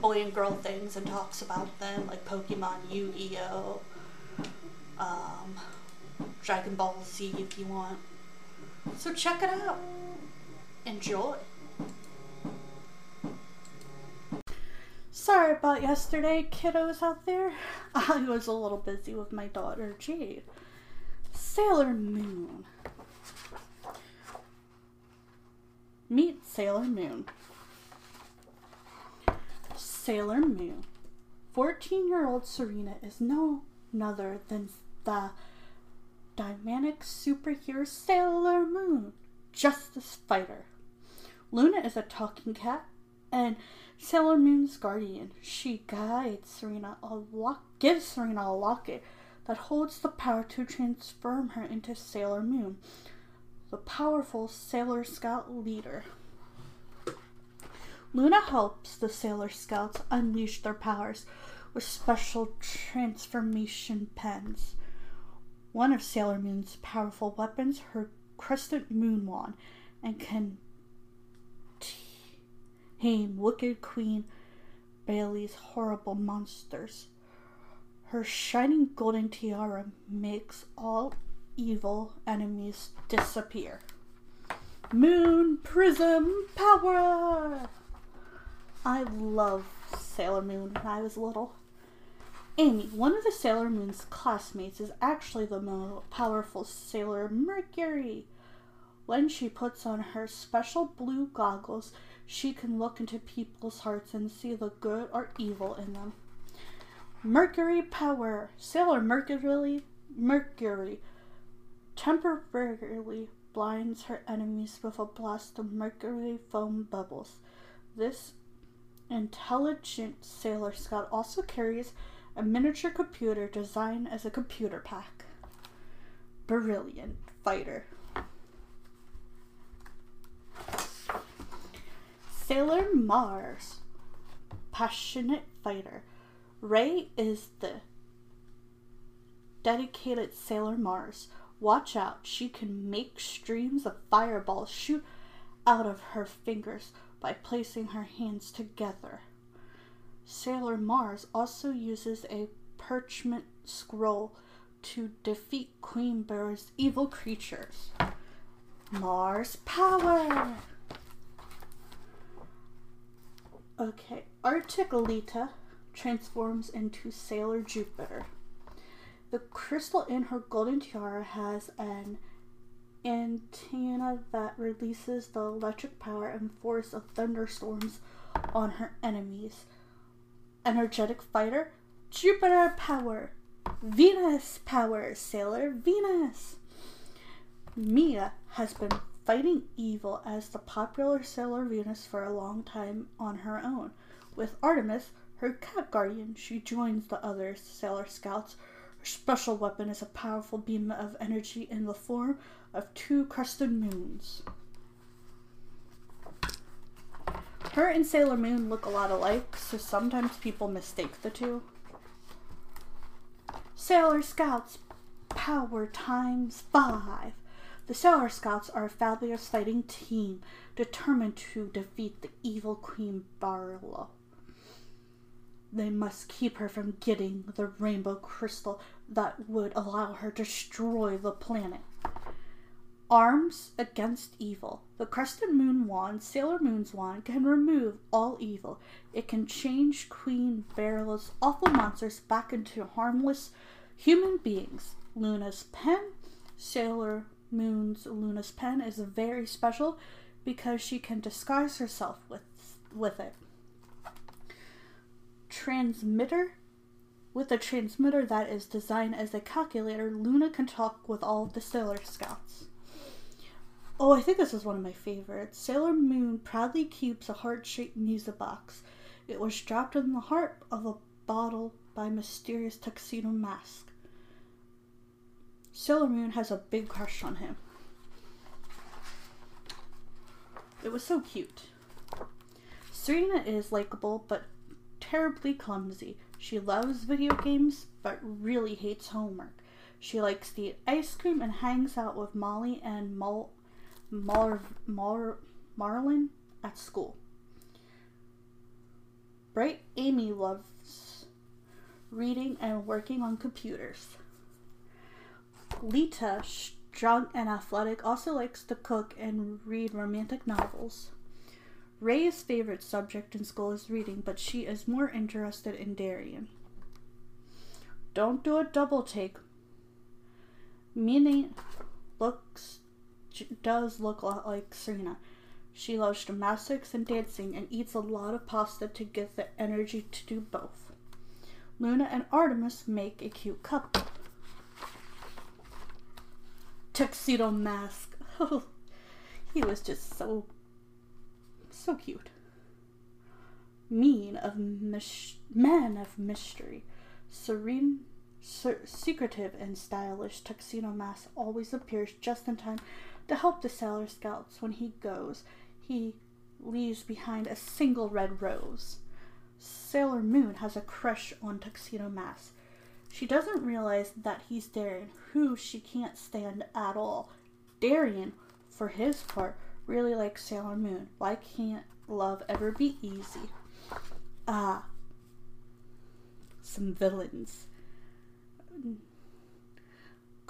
boy and girl things and talks about them, like Pokemon, Yu Gi Oh, um, Dragon Ball Z if you want. So check it out. Enjoy. Sorry about yesterday, kiddos out there. I was a little busy with my daughter Jade. Sailor Moon. Meet Sailor Moon. Sailor Moon. 14 year old Serena is no other than the dynamic superhero Sailor Moon, Justice Fighter. Luna is a talking cat and Sailor Moon's guardian. She guides Serena a lock gives Serena a locket that holds the power to transform her into Sailor Moon, the powerful Sailor Scout leader. Luna helps the Sailor Scouts unleash their powers with special transformation pens. One of Sailor Moon's powerful weapons, her crescent moon wand, and can tame Wicked Queen Bailey's horrible monsters. Her shining golden tiara makes all evil enemies disappear. Moon Prism Power! I love Sailor Moon when I was little. Amy, one of the Sailor Moon's classmates, is actually the most powerful Sailor Mercury. When she puts on her special blue goggles, she can look into people's hearts and see the good or evil in them. Mercury power. Sailor Mercury Mercury temporarily blinds her enemies with a blast of mercury foam bubbles. This intelligent Sailor Scout also carries a miniature computer designed as a computer pack. Brilliant fighter. Sailor Mars. Passionate fighter. Ray is the dedicated Sailor Mars. Watch out, she can make streams of fireballs shoot out of her fingers by placing her hands together. Sailor Mars also uses a parchment scroll to defeat Queen Bear's evil creatures. Mars power! Okay, athletic Lita transforms into Sailor Jupiter. The crystal in her golden tiara has an antenna that releases the electric power and force of thunderstorms on her enemies. Energetic fighter, Jupiter power, Venus power, Sailor Venus. Mina has been fighting evil as the popular Sailor Venus for a long time on her own. With Artemis, her cat guardian, she joins the other Sailor Scouts. Her special weapon is a powerful beam of energy in the form of two crescent moons. Her and Sailor Moon look a lot alike, so sometimes people mistake the two. Sailor Scouts power times five. The Sailor Scouts are a fabulous fighting team determined to defeat the evil Queen Barlow. They must keep her from getting the rainbow crystal that would allow her to destroy the planet. Arms against evil. The Crescent Moon Wand, Sailor Moon's wand, can remove all evil. It can change Queen Barlow's awful monsters back into harmless human beings. Luna's pen, Sailor Moon's Luna's pen is very special because she can disguise herself with with it. Transmitter with a transmitter that is designed as a calculator, Luna can talk with all the Sailor Scouts. Oh, I think this is one of my favorites. Sailor Moon proudly keeps a heart shaped music box. It was dropped in the heart of a bottle by mysterious tuxedo mask. Sailor Moon has a big crush on him. It was so cute. Serena is likable but terribly clumsy. She loves video games but really hates homework. She likes to eat ice cream and hangs out with Molly and Mar- Mar- Mar- Marlin at school. Bright Amy loves reading and working on computers. Lita, strong and athletic, also likes to cook and read romantic novels. Ray's favorite subject in school is reading, but she is more interested in Darien. Don't do a double take. Meaning looks does look a lot like Serena. She loves gymnastics and dancing and eats a lot of pasta to get the energy to do both. Luna and Artemis make a cute couple. Tuxedo Mask. he was just so, so cute. Mean of mis- man of mystery, serene, ser- secretive, and stylish. Tuxedo Mask always appears just in time to help the Sailor Scouts when he goes. He leaves behind a single red rose. Sailor Moon has a crush on Tuxedo Mask. She doesn't realize that he's Darien, who she can't stand at all. Darien, for his part, really likes Sailor Moon. Why can't love ever be easy? Ah, some villains.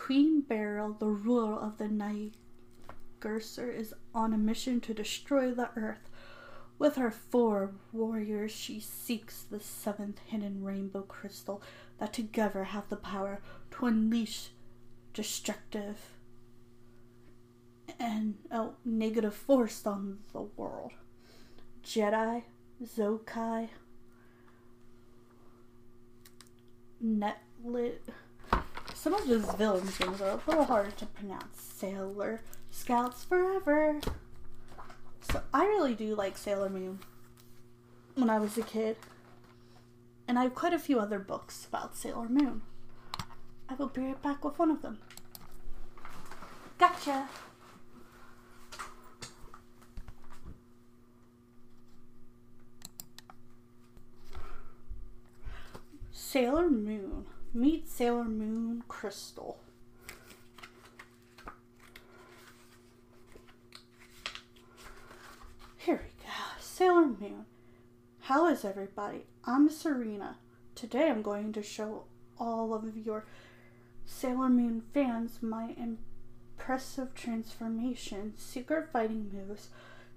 Queen Beryl, the ruler of the night, Gerser is on a mission to destroy the earth. With her four warriors, she seeks the seventh hidden rainbow crystal that together have the power to unleash destructive and oh, negative force on the world. Jedi, Zokai, Netlit. Some of his villains names are a little harder to pronounce. Sailor Scouts Forever. So I really do like Sailor Moon when I was a kid. And I have quite a few other books about Sailor Moon. I will be right back with one of them. Gotcha! Sailor Moon. Meet Sailor Moon Crystal. Here we go. Sailor Moon. How is everybody? I'm Serena. Today I'm going to show all of your Sailor Moon fans my impressive transformation, secret fighting moves,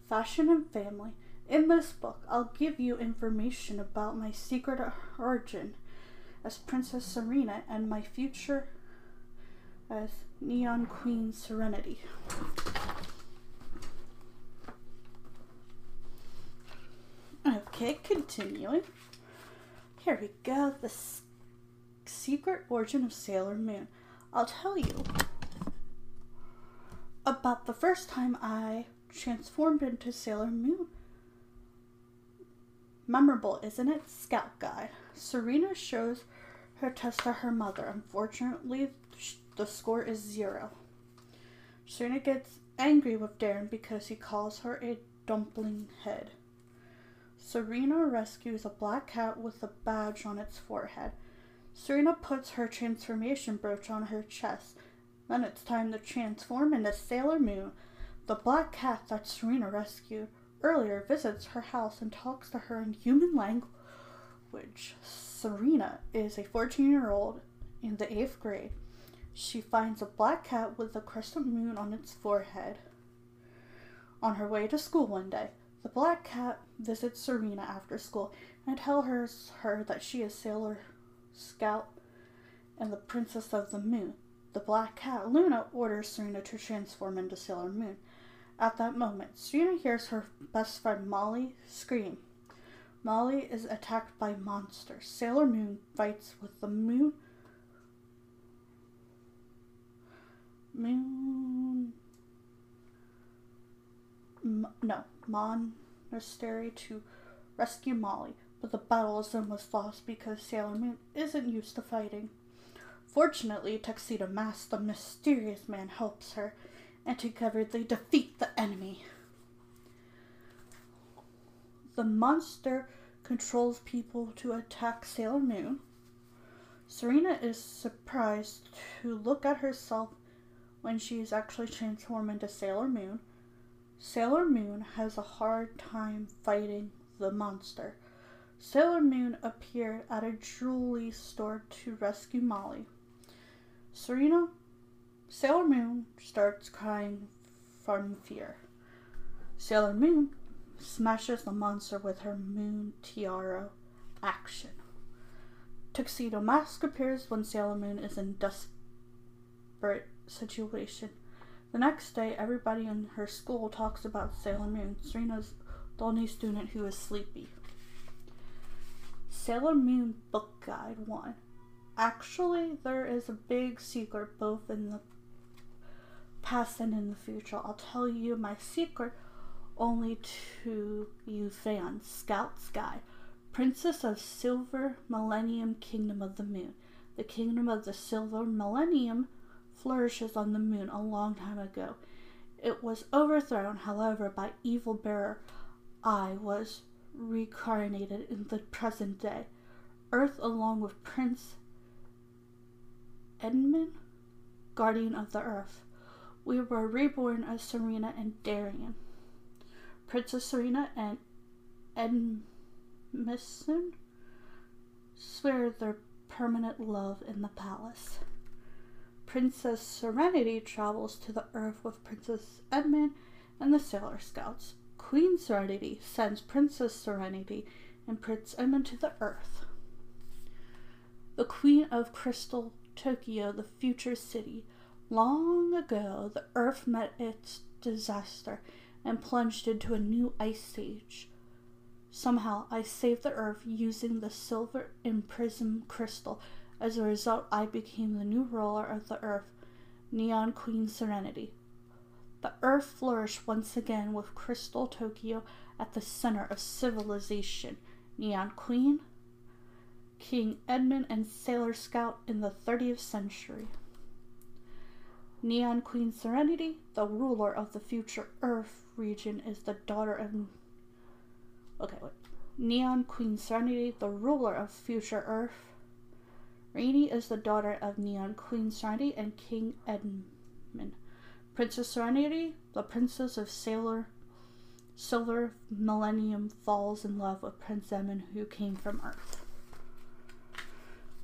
fashion, and family. In this book, I'll give you information about my secret origin as Princess Serena and my future as Neon Queen Serenity. Okay, continuing. Here we go. The secret origin of Sailor Moon. I'll tell you about the first time I transformed into Sailor Moon. Memorable, isn't it? Scout Guide. Serena shows her test to her mother. Unfortunately, the score is zero. Serena gets angry with Darien because he calls her a dumpling head. Serena rescues a black cat with a badge on its forehead. Serena puts her transformation brooch on her chest. Then it's time to transform into Sailor Moon. The black cat that Serena rescued earlier visits her house and talks to her in human language. Serena is a 14 year old in the 8th grade. She finds a black cat with a crescent moon on its forehead. On her way to school one day, the black cat visits Serena after school and tells her that she is Sailor Scout and the Princess of the Moon. the Black Cat, Luna orders Serena to transform into Sailor Moon. At that moment, Serena hears her best friend Molly scream. Molly is attacked by monsters. Sailor Moon fights with the moon. Moon. M- no, monastery to rescue Molly, but the battle is almost lost because Sailor Moon isn't used to fighting. Fortunately, Tuxedo Mask, the mysterious man, helps her, and together they defeat the enemy. The monster controls people to attack Sailor Moon. Serena is surprised to look at herself when she is actually transformed into Sailor Moon. Sailor Moon has a hard time fighting the monster. Sailor Moon appeared at a jewelry store to rescue Molly. Serena, Sailor Moon starts crying from fear. Sailor Moon smashes the monster with her moon tiara action. Tuxedo Mask appears when Sailor Moon is in desperate situation. The next day, everybody in her school talks about Sailor Moon. Serena's the only student who is sleepy. Sailor Moon Book Guide 1. Actually, there is a big secret both in the past and in the future. I'll tell you my secret only to you fans. Scout's Guide. Princess of Silver Millennium Kingdom of the Moon. The kingdom of the Silver Millennium flourishes on the moon a long time ago. It was overthrown, however, by evil bearer I was reincarnated in the present day. Earth, along with Prince Edmund, guardian of the earth. We were reborn as Serena and Darien. Princess Serena and Edmison swear their permanent love in the palace. Princess Serenity travels to the earth with Princess Edmund and the Sailor Scouts. Queen Serenity sends Princess Serenity and Prince Edmund to the earth. The Queen of Crystal, Tokyo, the future city. Long ago, the earth met its disaster and plunged into a new ice age. Somehow, I saved the earth using the silver imperium crystal. As a result, I became the new ruler of the earth, Neon Queen Serenity. The earth flourished once again with Crystal Tokyo at the center of civilization. Neon Queen, King Edmund, and Sailor Scout in the 30th century. Neon Queen Serenity, the ruler of the future Earth region, is the daughter of. Okay, wait. Neon Queen Serenity, the ruler of future Earth. Rainy is the daughter of Neon Queen Serenity and King Edmund. Princess Serenity, the princess of Sailor Silver Millennium, falls in love with Prince Edmund, who came from Earth.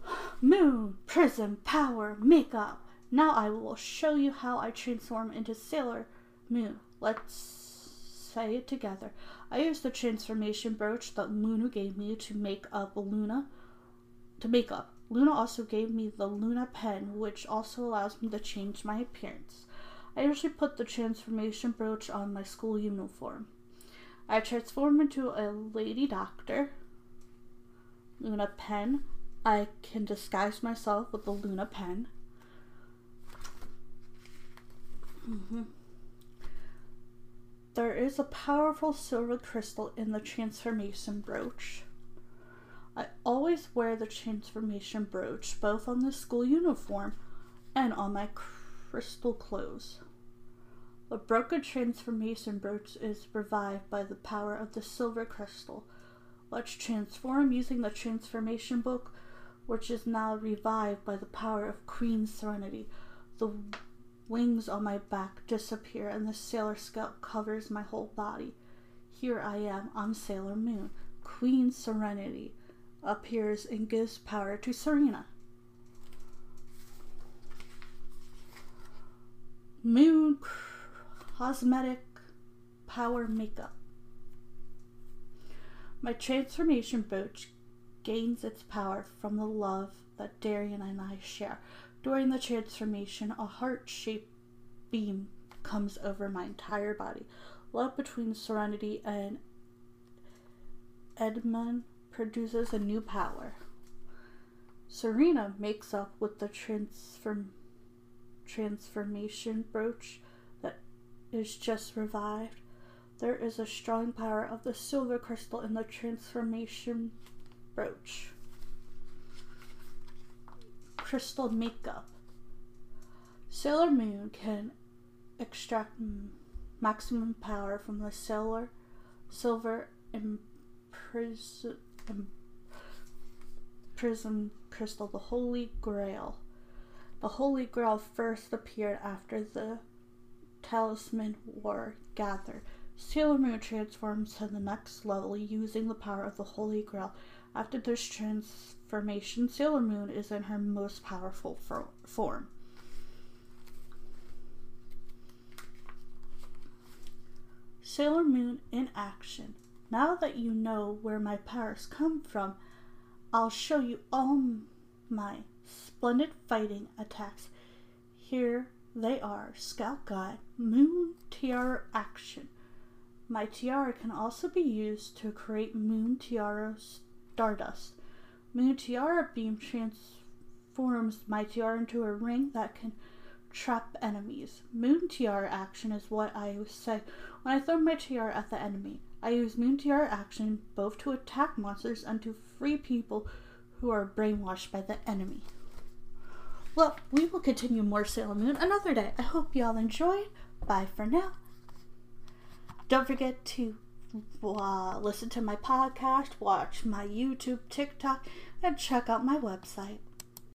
Moon, prism, power, makeup. Now I will show you how I transform into Sailor Moon. Let's say it together. I used the transformation brooch that Luna gave me to make up Luna to make up. Luna also gave me the Luna pen, which also allows me to change my appearance. I usually put the transformation brooch on my school uniform. I transform into a lady doctor. Luna pen. I can disguise myself with the Luna pen. Mm-hmm. There is a powerful silver crystal in the transformation brooch. I always wear the transformation brooch both on the school uniform and on my crystal clothes. The broken transformation brooch is revived by the power of the silver crystal. Let's transform using the transformation book, which is now revived by the power of Queen Serenity. The wings on my back disappear and the Sailor Scout covers my whole body. Here I am on Sailor Moon. Queen Serenity appears and gives power to Serena. Moon cosmetic power makeup. My transformation brooch gains its power from the love that Darien and I share. During the transformation, a heart shaped beam comes over my entire body. Love between Serenity and Edmund produces a new power. Serena makes up with the transform transformation brooch that is just revived. There is a strong power of the silver crystal in the transformation brooch. Crystal makeup. Sailor Moon can extract maximum power from the silver, silver imprisoned prism crystal, the Holy Grail. The Holy Grail first appeared after the Talisman War gathered. Sailor Moon transforms to the next level using the power of the Holy Grail. After this transformation, Sailor Moon is in her most powerful for- form. Sailor Moon in action. Now that you know where my powers come from, I'll show you all my splendid fighting attacks. Here they are Scout Guide, Moon Tiara Action. My tiara can also be used to create Moon Tiara Stardust. Moon Tiara Beam transforms my tiara into a ring that can trap enemies. Moon Tiara Action is what I say when I throw my tiara at the enemy. I use Moon Tiara action both to attack monsters and to free people who are brainwashed by the enemy. Well, we will continue more Sailor Moon another day. I hope y'all enjoy. Bye for now. Don't forget to uh, listen to my podcast, watch my YouTube, TikTok, and check out my website.